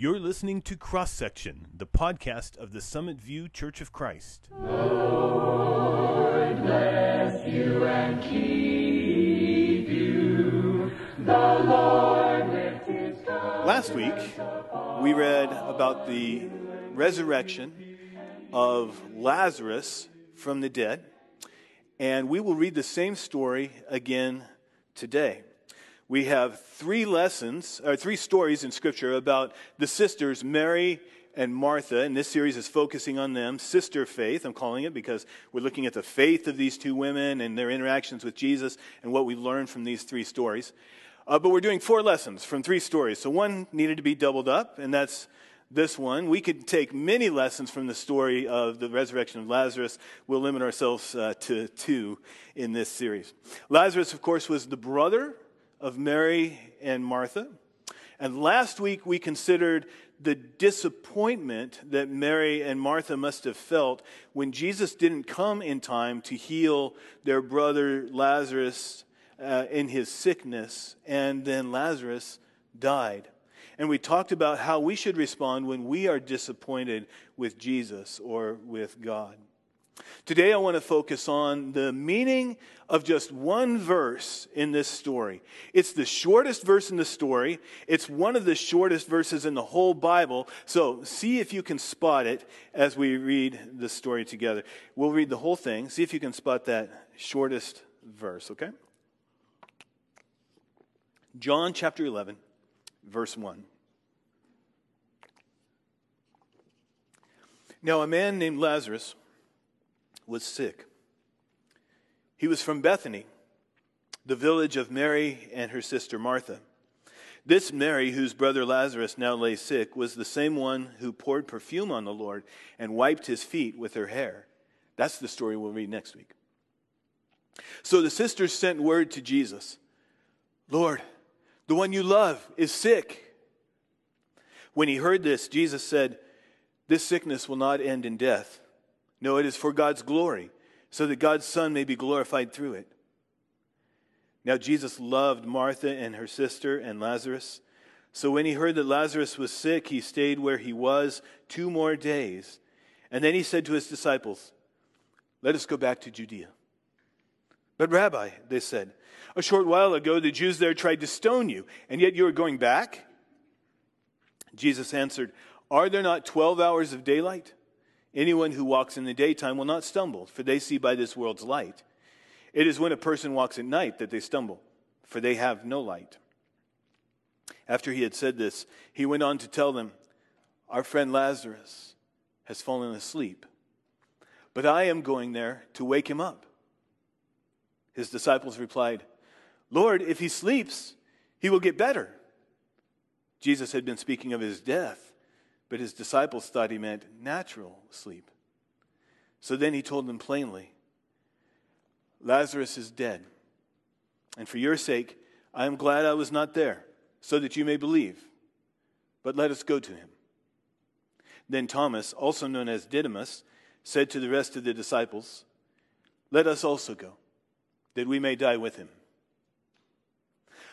You're listening to Cross Section, the podcast of the Summit View Church of Christ. Lord bless you and keep you. The Lord lift his Last week, we read about the resurrection of Lazarus from the dead, and we will read the same story again today. We have three lessons, or three stories in Scripture about the sisters, Mary and Martha, and this series is focusing on them. Sister faith, I'm calling it, because we're looking at the faith of these two women and their interactions with Jesus and what we learned from these three stories. Uh, but we're doing four lessons from three stories. So one needed to be doubled up, and that's this one. We could take many lessons from the story of the resurrection of Lazarus. We'll limit ourselves uh, to two in this series. Lazarus, of course, was the brother of Mary and Martha. And last week we considered the disappointment that Mary and Martha must have felt when Jesus didn't come in time to heal their brother Lazarus uh, in his sickness, and then Lazarus died. And we talked about how we should respond when we are disappointed with Jesus or with God. Today, I want to focus on the meaning of just one verse in this story. It's the shortest verse in the story. It's one of the shortest verses in the whole Bible. So, see if you can spot it as we read the story together. We'll read the whole thing. See if you can spot that shortest verse, okay? John chapter 11, verse 1. Now, a man named Lazarus was sick. He was from Bethany, the village of Mary and her sister Martha. This Mary, whose brother Lazarus now lay sick, was the same one who poured perfume on the Lord and wiped his feet with her hair. That's the story we'll read next week. So the sisters sent word to Jesus Lord, the one you love is sick. When he heard this, Jesus said, This sickness will not end in death. No, it is for God's glory, so that God's Son may be glorified through it. Now, Jesus loved Martha and her sister and Lazarus. So when he heard that Lazarus was sick, he stayed where he was two more days. And then he said to his disciples, Let us go back to Judea. But, Rabbi, they said, a short while ago the Jews there tried to stone you, and yet you are going back? Jesus answered, Are there not 12 hours of daylight? Anyone who walks in the daytime will not stumble, for they see by this world's light. It is when a person walks at night that they stumble, for they have no light. After he had said this, he went on to tell them, Our friend Lazarus has fallen asleep, but I am going there to wake him up. His disciples replied, Lord, if he sleeps, he will get better. Jesus had been speaking of his death but his disciples thought he meant natural sleep. So then he told them plainly Lazarus is dead. And for your sake, I am glad I was not there, so that you may believe. But let us go to him. Then Thomas, also known as Didymus, said to the rest of the disciples, Let us also go, that we may die with him.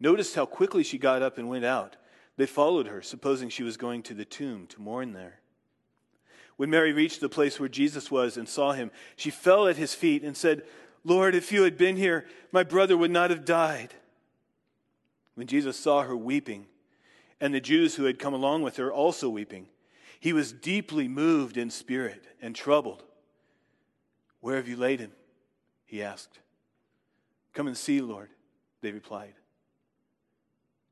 noticed how quickly she got up and went out, they followed her, supposing she was going to the tomb to mourn there. When Mary reached the place where Jesus was and saw him, she fell at his feet and said, Lord, if you had been here, my brother would not have died. When Jesus saw her weeping, and the Jews who had come along with her also weeping, he was deeply moved in spirit and troubled. Where have you laid him? He asked. Come and see, Lord, they replied.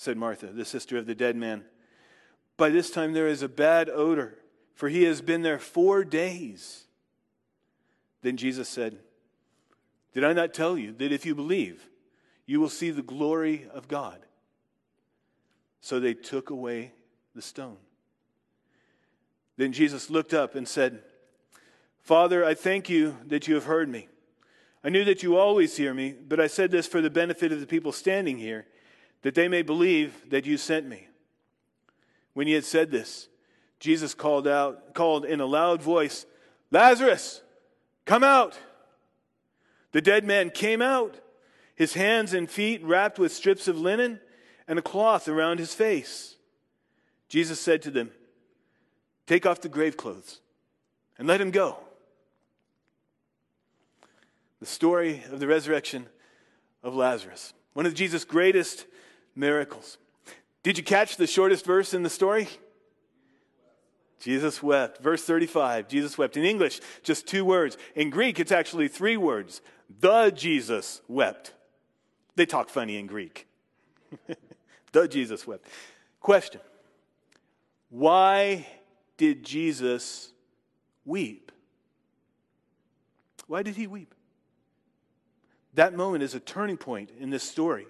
said Martha, the sister of the dead man, by this time there is a bad odor, for he has been there four days. Then Jesus said, Did I not tell you that if you believe, you will see the glory of God? So they took away the stone. Then Jesus looked up and said, Father, I thank you that you have heard me. I knew that you always hear me, but I said this for the benefit of the people standing here, that they may believe that you sent me. When he had said this, Jesus called out, called in a loud voice, Lazarus, come out. The dead man came out, his hands and feet wrapped with strips of linen and a cloth around his face. Jesus said to them, Take off the grave clothes and let him go. The story of the resurrection of Lazarus, one of Jesus' greatest miracles. Did you catch the shortest verse in the story? Jesus wept. Verse 35, Jesus wept. In English, just two words. In Greek, it's actually three words. The Jesus wept. They talk funny in Greek. the Jesus wept. Question Why did Jesus weep? Why did he weep? That moment is a turning point in this story.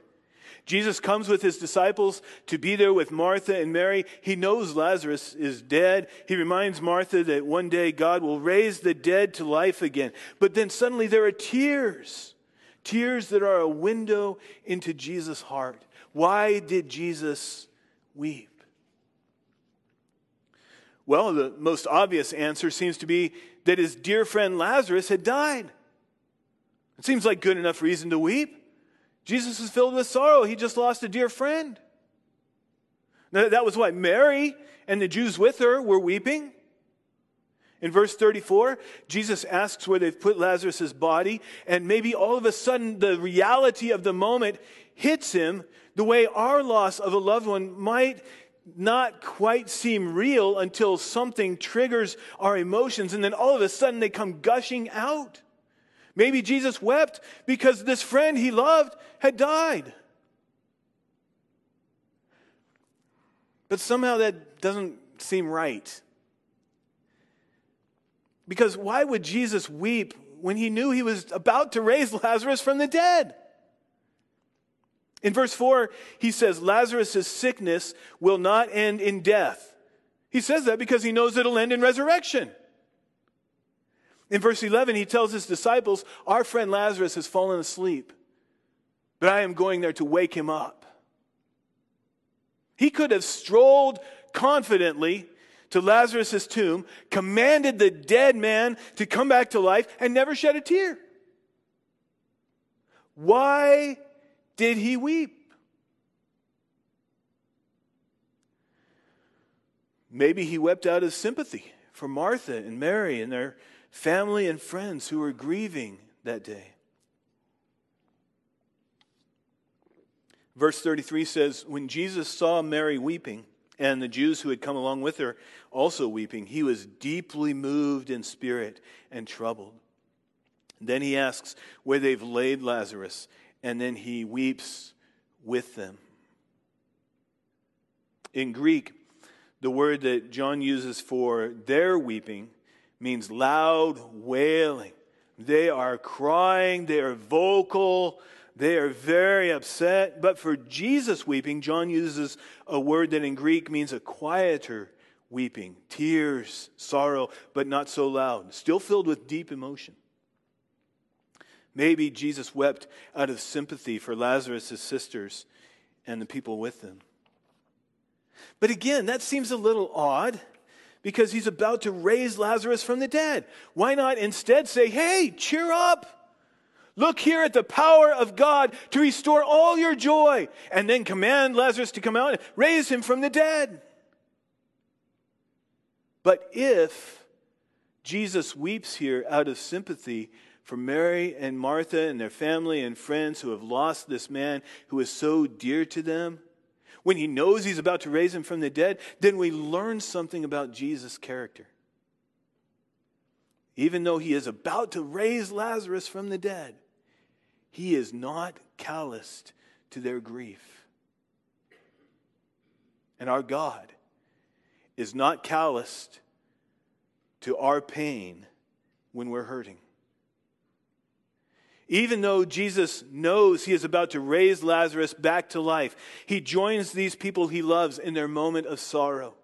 Jesus comes with his disciples to be there with Martha and Mary. He knows Lazarus is dead. He reminds Martha that one day God will raise the dead to life again. But then suddenly there are tears, tears that are a window into Jesus' heart. Why did Jesus weep? Well, the most obvious answer seems to be that his dear friend Lazarus had died. It seems like good enough reason to weep. Jesus is filled with sorrow. He just lost a dear friend. That was why Mary and the Jews with her were weeping. In verse 34, Jesus asks where they've put Lazarus' body, and maybe all of a sudden the reality of the moment hits him the way our loss of a loved one might not quite seem real until something triggers our emotions, and then all of a sudden they come gushing out. Maybe Jesus wept because this friend he loved had died. But somehow that doesn't seem right. Because why would Jesus weep when he knew he was about to raise Lazarus from the dead? In verse 4, he says, Lazarus' sickness will not end in death. He says that because he knows it'll end in resurrection. In verse 11, he tells his disciples, Our friend Lazarus has fallen asleep, but I am going there to wake him up. He could have strolled confidently to Lazarus' tomb, commanded the dead man to come back to life, and never shed a tear. Why did he weep? Maybe he wept out of sympathy for Martha and Mary and their family and friends who were grieving that day. Verse 33 says, When Jesus saw Mary weeping, and the Jews who had come along with her also weeping, he was deeply moved in spirit and troubled. Then he asks where they've laid Lazarus, and then he weeps with them. In Greek, the word that John uses for their weeping means loud wailing. They are crying, they are vocal, they are very upset. But for Jesus weeping, John uses a word that in Greek means a quieter weeping, tears, sorrow, but not so loud, still filled with deep emotion. Maybe Jesus wept out of sympathy for Lazarus' sisters and the people with them. But again, that seems a little odd because he's about to raise Lazarus from the dead. Why not instead say, hey, cheer up? Look here at the power of God to restore all your joy, and then command Lazarus to come out and raise him from the dead. But if Jesus weeps here out of sympathy for Mary and Martha and their family and friends who have lost this man who is so dear to them, when he knows he's about to raise him from the dead, then we learn something about Jesus' character. Even though he is about to raise Lazarus from the dead, he is not calloused to their grief. And our God is not calloused to our pain when we're hurting. Even though Jesus knows he is about to raise Lazarus back to life, he joins these people he loves in their moment of sorrow.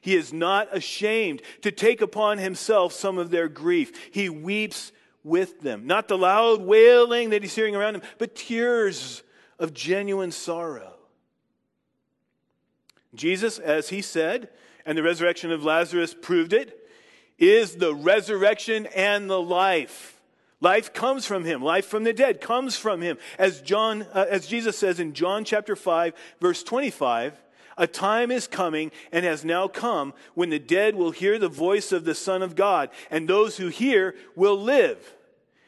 He is not ashamed to take upon himself some of their grief. He weeps with them. Not the loud wailing that he's hearing around him, but tears of genuine sorrow. Jesus, as he said, and the resurrection of Lazarus proved it, is the resurrection and the life. Life comes from him. Life from the dead comes from him. As John, uh, as Jesus says in John chapter 5, verse 25, a time is coming and has now come when the dead will hear the voice of the Son of God, and those who hear will live.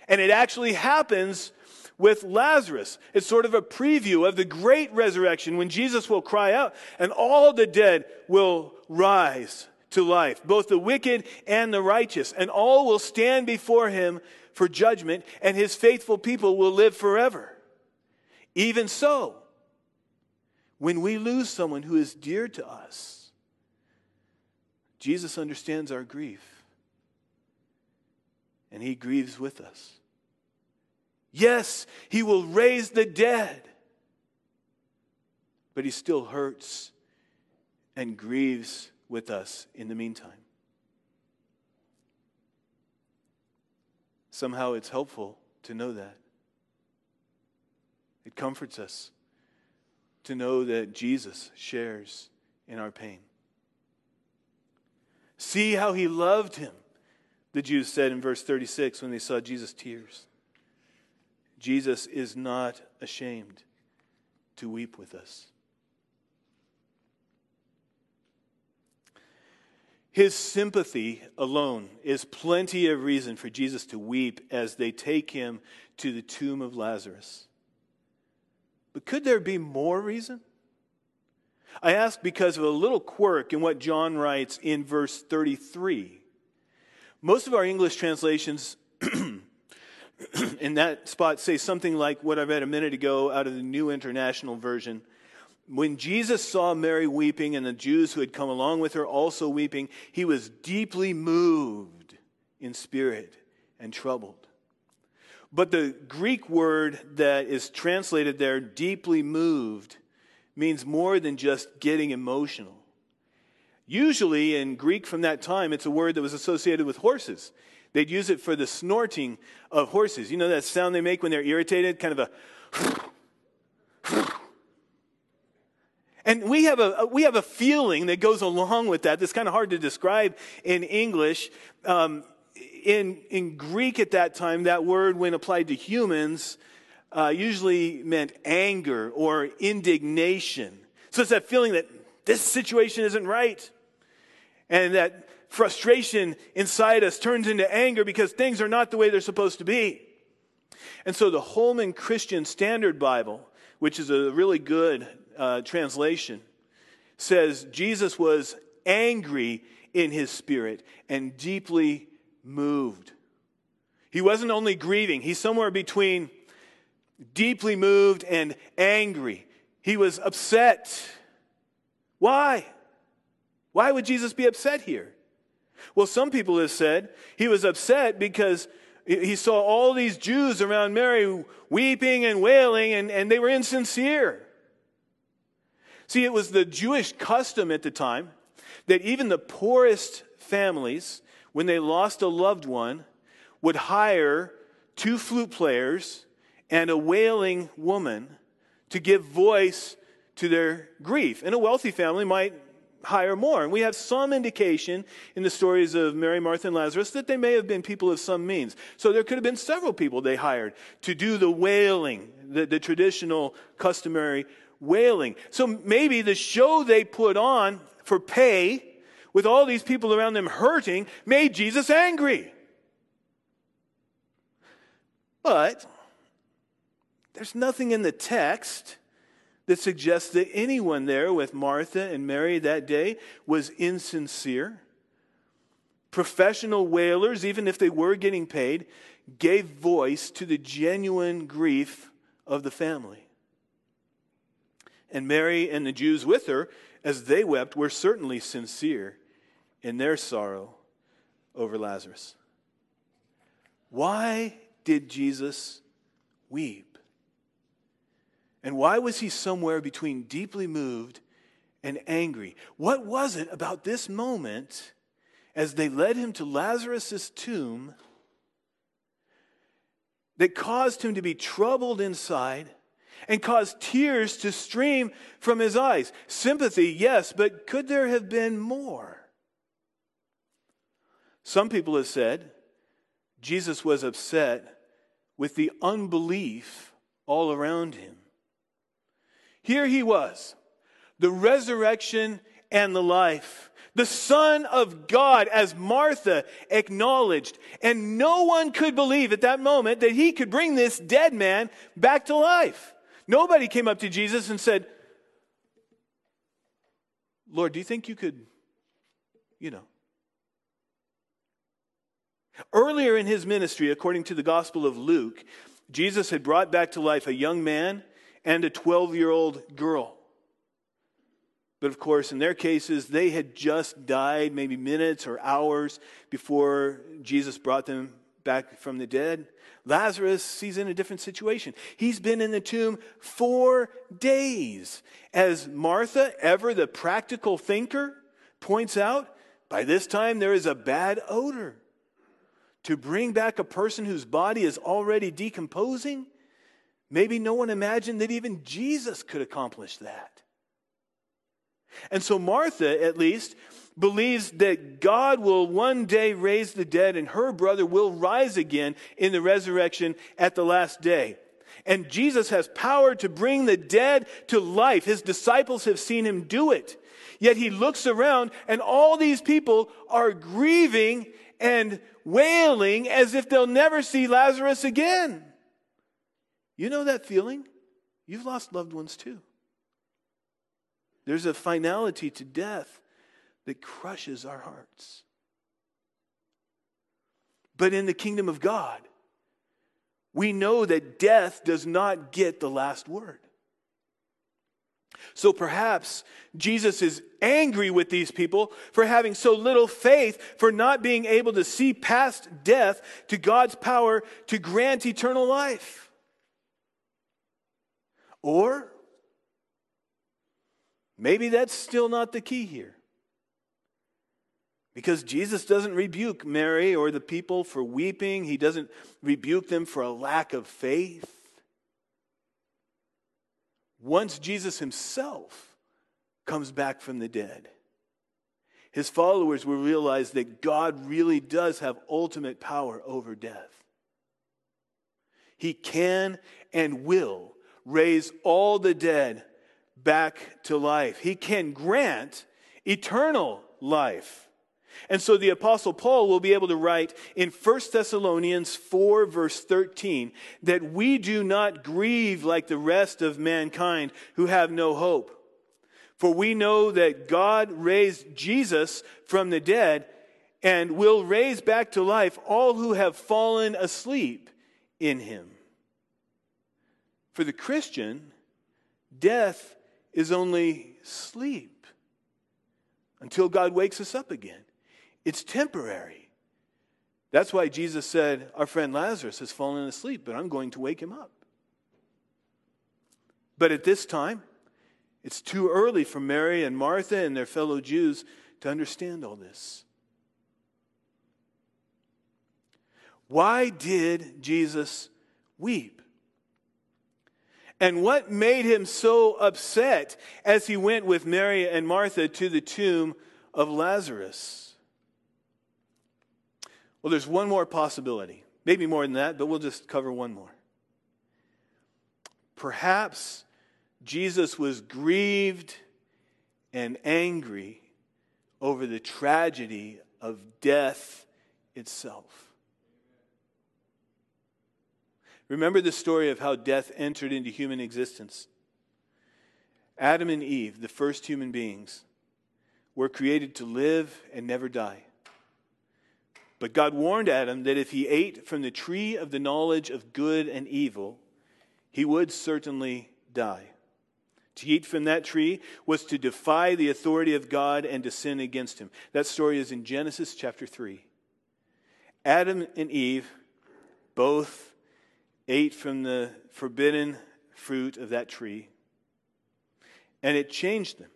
And it actually happens with Lazarus. It's sort of a preview of the great resurrection when Jesus will cry out and all the dead will rise to life, both the wicked and the righteous, and all will stand before him for judgment, and his faithful people will live forever. Even so, when we lose someone who is dear to us, Jesus understands our grief, and he grieves with us. Yes, he will raise the dead, but he still hurts and grieves with us in the meantime. Somehow it's helpful to know that. It comforts us to know that Jesus shares in our pain. See how he loved him, the Jews said in verse 36 when they saw Jesus' tears. Jesus is not ashamed to weep with us. His sympathy alone is plenty of reason for Jesus to weep as they take him to the tomb of Lazarus. But could there be more reason? I ask because of a little quirk in what John writes in verse 33. Most of our English translations in that spot say something like what I read a minute ago out of the New International Version when Jesus saw Mary weeping and the Jews who had come along with her also weeping, he was deeply moved in spirit and troubled. But the Greek word that is translated there, deeply moved, means more than just getting emotional. Usually in Greek from that time, it's a word that was associated with horses. They'd use it for the snorting of horses. You know that sound they make when they're irritated? Kind of a and we have a, we have a feeling that goes along with that that's kind of hard to describe in English. Um, in, in Greek at that time, that word, when applied to humans, uh, usually meant anger or indignation. So it's that feeling that this situation isn't right. And that frustration inside us turns into anger because things are not the way they're supposed to be. And so the Holman Christian Standard Bible, which is a really good uh, translation says Jesus was angry in his spirit and deeply moved. He wasn't only grieving, he's somewhere between deeply moved and angry. He was upset. Why? Why would Jesus be upset here? Well, some people have said he was upset because he saw all these Jews around Mary weeping and wailing, and, and they were insincere. See, it was the Jewish custom at the time that even the poorest families, when they lost a loved one, would hire two flute players and a wailing woman to give voice to their grief. And a wealthy family might hire more. And we have some indication in the stories of Mary, Martha, and Lazarus that they may have been people of some means. So there could have been several people they hired to do the wailing, the, the traditional, customary wailing. So maybe the show they put on for pay with all these people around them hurting made Jesus angry. But there's nothing in the text that suggests that anyone there with Martha and Mary that day was insincere. Professional wailers, even if they were getting paid, gave voice to the genuine grief of the family. And Mary and the Jews with her, as they wept, were certainly sincere in their sorrow over Lazarus. Why did Jesus weep? And why was he somewhere between deeply moved and angry? What was it about this moment as they led him to Lazarus' tomb that caused him to be troubled inside and caused tears to stream from his eyes? Sympathy, yes, but could there have been more? Some people have said Jesus was upset with the unbelief all around him. Here he was, the resurrection and the life, the Son of God, as Martha acknowledged. And no one could believe at that moment that he could bring this dead man back to life. Nobody came up to Jesus and said, Lord, do you think you could, you know, Earlier in his ministry, according to the Gospel of Luke, Jesus had brought back to life a young man and a 12 year old girl. But of course, in their cases, they had just died maybe minutes or hours before Jesus brought them back from the dead. Lazarus, he's in a different situation. He's been in the tomb four days. As Martha, ever the practical thinker, points out, by this time there is a bad odor. To bring back a person whose body is already decomposing? Maybe no one imagined that even Jesus could accomplish that. And so Martha, at least, believes that God will one day raise the dead and her brother will rise again in the resurrection at the last day. And Jesus has power to bring the dead to life. His disciples have seen him do it. Yet he looks around and all these people are grieving and wailing as if they'll never see Lazarus again. You know that feeling? You've lost loved ones too. There's a finality to death that crushes our hearts. But in the kingdom of God, we know that death does not get the last word. So perhaps Jesus is angry with these people for having so little faith, for not being able to see past death to God's power to grant eternal life. Or maybe that's still not the key here. Because Jesus doesn't rebuke Mary or the people for weeping, he doesn't rebuke them for a lack of faith. Once Jesus himself comes back from the dead, his followers will realize that God really does have ultimate power over death. He can and will raise all the dead back to life. He can grant eternal life. And so the apostle Paul will be able to write in 1 Thessalonians 4 verse 13 that we do not grieve like the rest of mankind who have no hope. For we know that God raised Jesus from the dead and will raise back to life all who have fallen asleep in him. For the Christian, death is only sleep until God wakes us up again it's temporary. That's why Jesus said, Our friend Lazarus has fallen asleep, but I'm going to wake him up. But at this time, it's too early for Mary and Martha and their fellow Jews to understand all this. Why did Jesus weep? And what made him so upset as he went with Mary and Martha to the tomb of Lazarus? Well, there's one more possibility. Maybe more than that, but we'll just cover one more. Perhaps Jesus was grieved and angry over the tragedy of death itself. Remember the story of how death entered into human existence. Adam and Eve, the first human beings, were created to live and never die. But God warned Adam that if he ate from the tree of the knowledge of good and evil, he would certainly die. To eat from that tree was to defy the authority of God and to sin against him. That story is in Genesis chapter 3. Adam and Eve both ate from the forbidden fruit of that tree, and it changed them.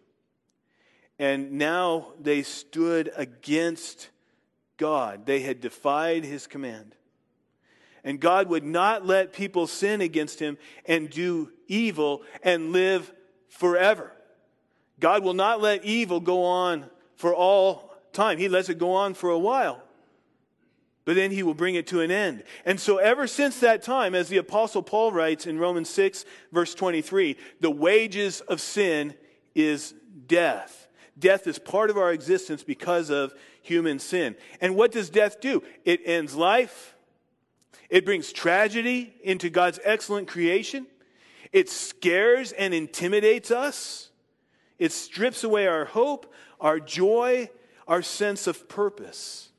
And now they stood against God. They had defied his command. And God would not let people sin against him and do evil and live forever. God will not let evil go on for all time. He lets it go on for a while. But then he will bring it to an end. And so, ever since that time, as the Apostle Paul writes in Romans 6, verse 23, the wages of sin is death. Death is part of our existence because of human sin. And what does death do? It ends life, it brings tragedy into God's excellent creation, it scares and intimidates us. It strips away our hope, our joy, our sense of purpose.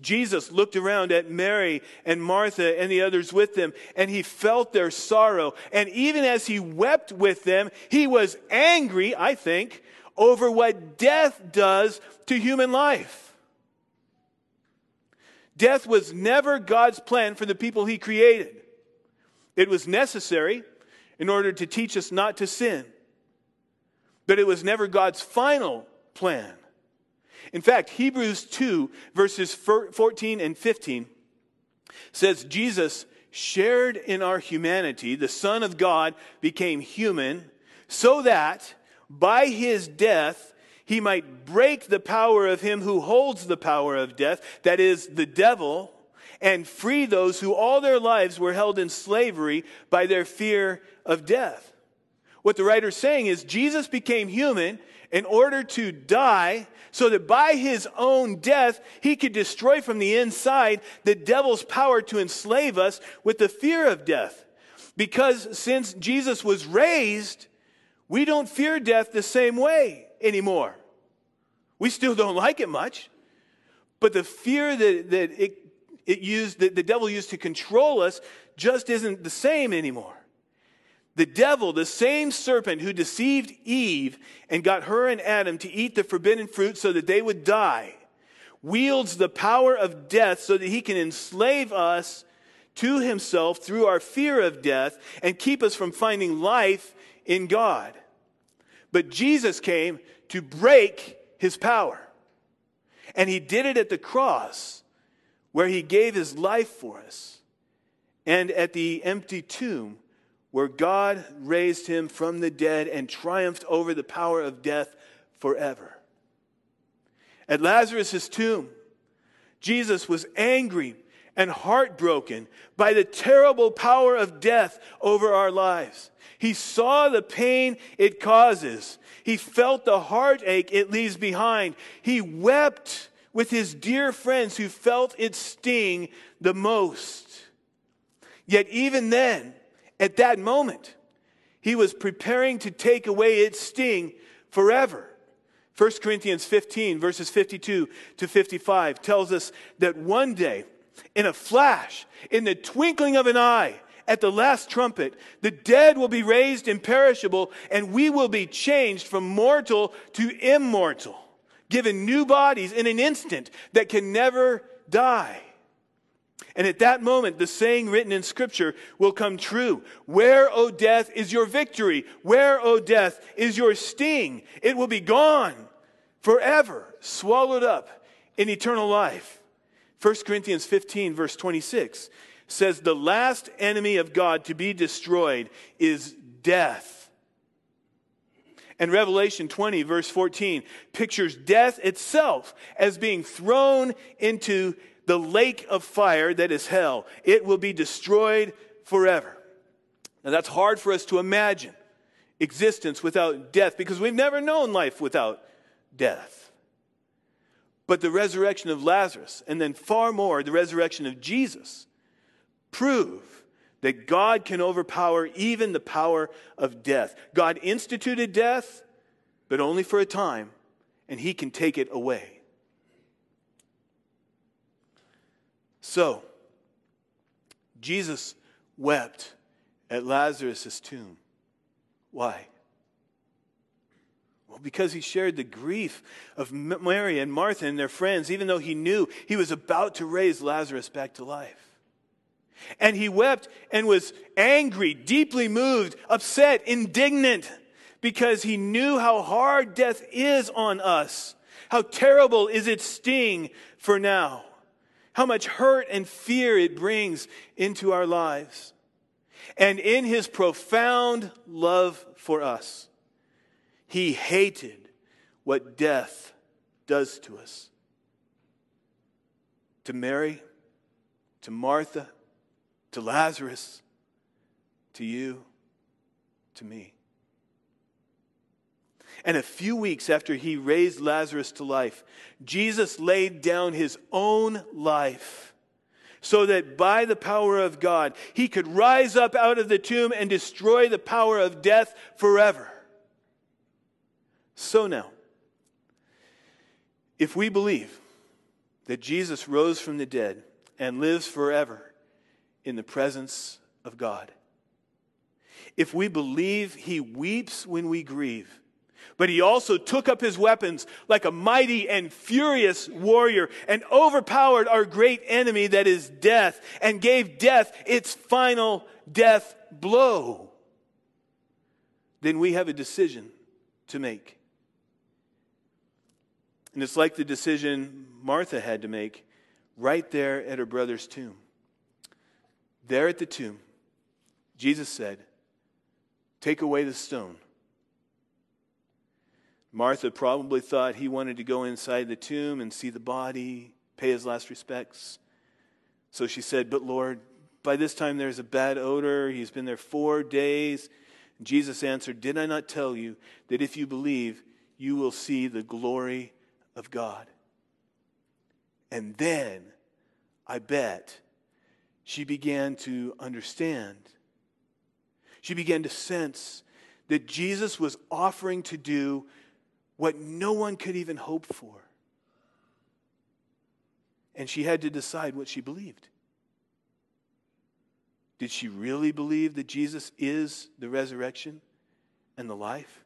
Jesus looked around at Mary and Martha and the others with them, and he felt their sorrow. And even as he wept with them, he was angry, I think, over what death does to human life. Death was never God's plan for the people he created. It was necessary in order to teach us not to sin. But it was never God's final plan. In fact, Hebrews 2, verses 14 and 15 says Jesus shared in our humanity. The Son of God became human so that by his death he might break the power of him who holds the power of death, that is, the devil, and free those who all their lives were held in slavery by their fear of death. What the writer's saying is Jesus became human in order to die so that by his own death he could destroy from the inside the devil's power to enslave us with the fear of death. Because since Jesus was raised, we don't fear death the same way anymore. We still don't like it much, but the fear that, that it it used, that the devil used to control us just isn't the same anymore. The devil, the same serpent who deceived Eve and got her and Adam to eat the forbidden fruit so that they would die, wields the power of death so that he can enslave us to himself through our fear of death and keep us from finding life in God. But Jesus came to break his power. And he did it at the cross where he gave his life for us, and at the empty tomb where God raised him from the dead and triumphed over the power of death forever. At Lazarus' tomb, Jesus was angry and heartbroken by the terrible power of death over our lives. He saw the pain it causes. He felt the heartache it leaves behind. He wept with his dear friends who felt its sting the most. Yet, even then, at that moment, he was preparing to take away its sting forever. 1 Corinthians 15, verses 52 to 55, tells us that one day, in a flash, in the twinkling of an eye, at the last trumpet, the dead will be raised imperishable, and we will be changed from mortal to immortal. given new bodies in an instant that can never die. And at that moment, the saying written in Scripture will come true. Where, O death, is your victory? Where, O death, is your sting? It will be gone forever, swallowed up in eternal life. 1 Corinthians 15, verse 26 says, The last enemy of God to be destroyed is death. And Revelation 20, verse 14, pictures death itself as being thrown into the lake of fire that is hell. It will be destroyed forever. Now, that's hard for us to imagine existence without death because we've never known life without death. But the resurrection of Lazarus, and then far more, the resurrection of Jesus, prove that God can overpower even the power of death. God instituted death, but only for a time, and He can take it away. So, Jesus wept at Lazarus' tomb. Why? Well, because he shared the grief of Mary and Martha and their friends, even though he knew he was about to raise Lazarus back to life. And he wept and was angry, deeply moved, upset, indignant, because he knew how hard death is on us, how terrible is its sting for now how much hurt and fear it brings into our lives. And in his profound love for us, he hated what death does to us. To Mary, to Martha, to Lazarus, to you, to me. And a few weeks after he raised Lazarus to life, Jesus laid down his own life so that by the power of God, he could rise up out of the tomb and destroy the power of death forever. So now, if we believe that Jesus rose from the dead and lives forever in the presence of God, if we believe he weeps when we grieve, but he also took up his weapons like a mighty and furious warrior and overpowered our great enemy that is death and gave death its final death blow. Then we have a decision to make. And it's like the decision Martha had to make right there at her brother's tomb. There at the tomb, Jesus said, Take away the stone. Martha probably thought he wanted to go inside the tomb and see the body, pay his last respects. So she said, But Lord, by this time there's a bad odor. He's been there four days. Jesus answered, Did I not tell you that if you believe, you will see the glory of God? And then, I bet, she began to understand. She began to sense that Jesus was offering to do what no one could even hope for. And she had to decide what she believed. Did she really believe that Jesus is the resurrection and the life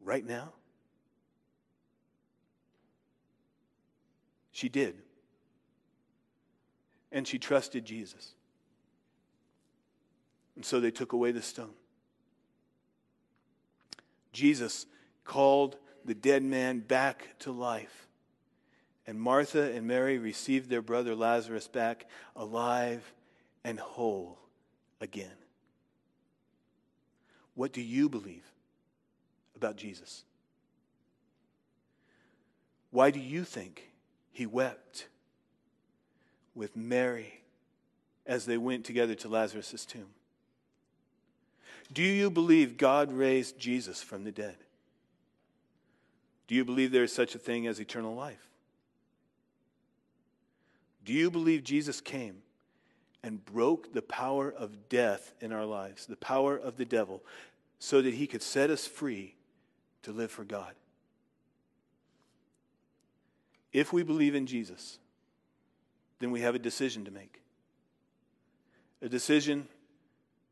right now? She did. And she trusted Jesus. And so they took away the stone. Jesus called the dead man back to life. And Martha and Mary received their brother Lazarus back alive and whole again. What do you believe about Jesus? Why do you think he wept with Mary as they went together to Lazarus' tomb? Do you believe God raised Jesus from the dead? Do you believe there is such a thing as eternal life? Do you believe Jesus came and broke the power of death in our lives, the power of the devil, so that he could set us free to live for God? If we believe in Jesus, then we have a decision to make a decision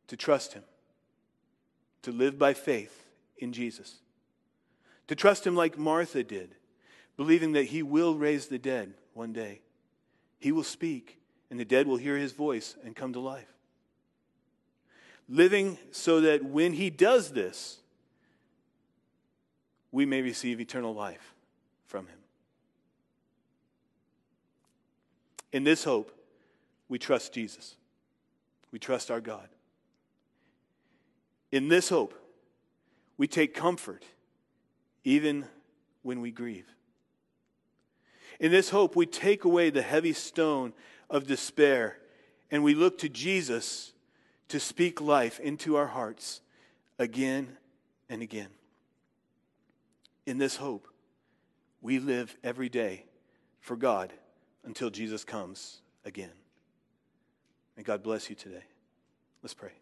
to trust him, to live by faith in Jesus to trust Him like Martha did, believing that He will raise the dead one day. He will speak, and the dead will hear His voice and come to life. Living so that when He does this, we may receive eternal life from Him. In this hope, we trust Jesus. We trust our God. In this hope, we take comfort even when we grieve. In this hope, we take away the heavy stone of despair and we look to Jesus to speak life into our hearts again and again. In this hope, we live every day for God until Jesus comes again. May God bless you today. Let's pray.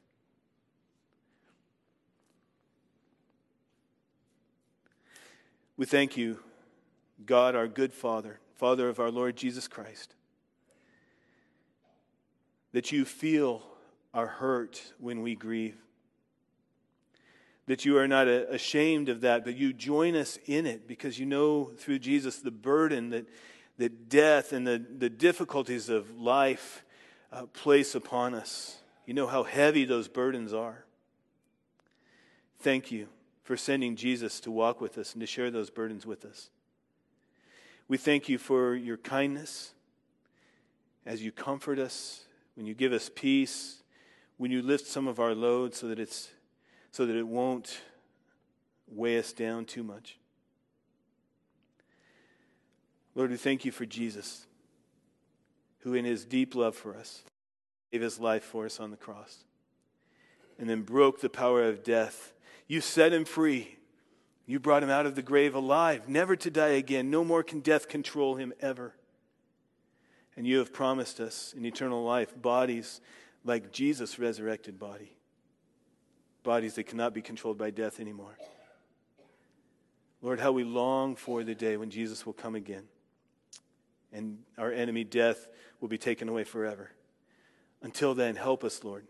We thank you, God, our good Father, Father of our Lord Jesus Christ, that you feel our hurt when we grieve. That you are not ashamed of that, but you join us in it because you know through Jesus the burden that, that death and the, the difficulties of life uh, place upon us. You know how heavy those burdens are. Thank you for sending Jesus to walk with us and to share those burdens with us. We thank you for your kindness as you comfort us, when you give us peace, when you lift some of our load so that it's so that it won't weigh us down too much. Lord, we thank you for Jesus, who in his deep love for us gave his life for us on the cross and then broke the power of death you set him free. You brought him out of the grave alive, never to die again. No more can death control him ever. And you have promised us in eternal life bodies like Jesus' resurrected body, bodies that cannot be controlled by death anymore. Lord, how we long for the day when Jesus will come again and our enemy, death, will be taken away forever. Until then, help us, Lord,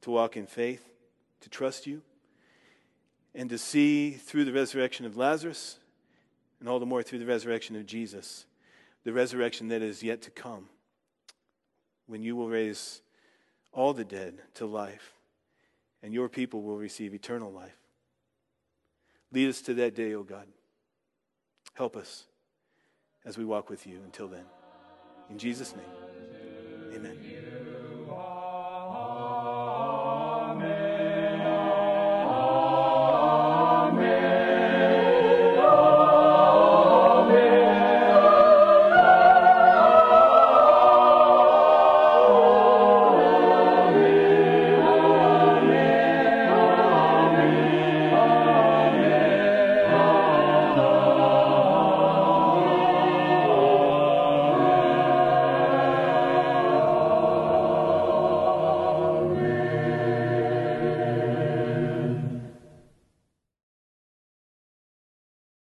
to walk in faith, to trust you and to see through the resurrection of Lazarus, and all the more through the resurrection of Jesus, the resurrection that is yet to come, when you will raise all the dead to life, and your people will receive eternal life. Lead us to that day, O God. Help us as we walk with you until then. In Jesus' name, amen.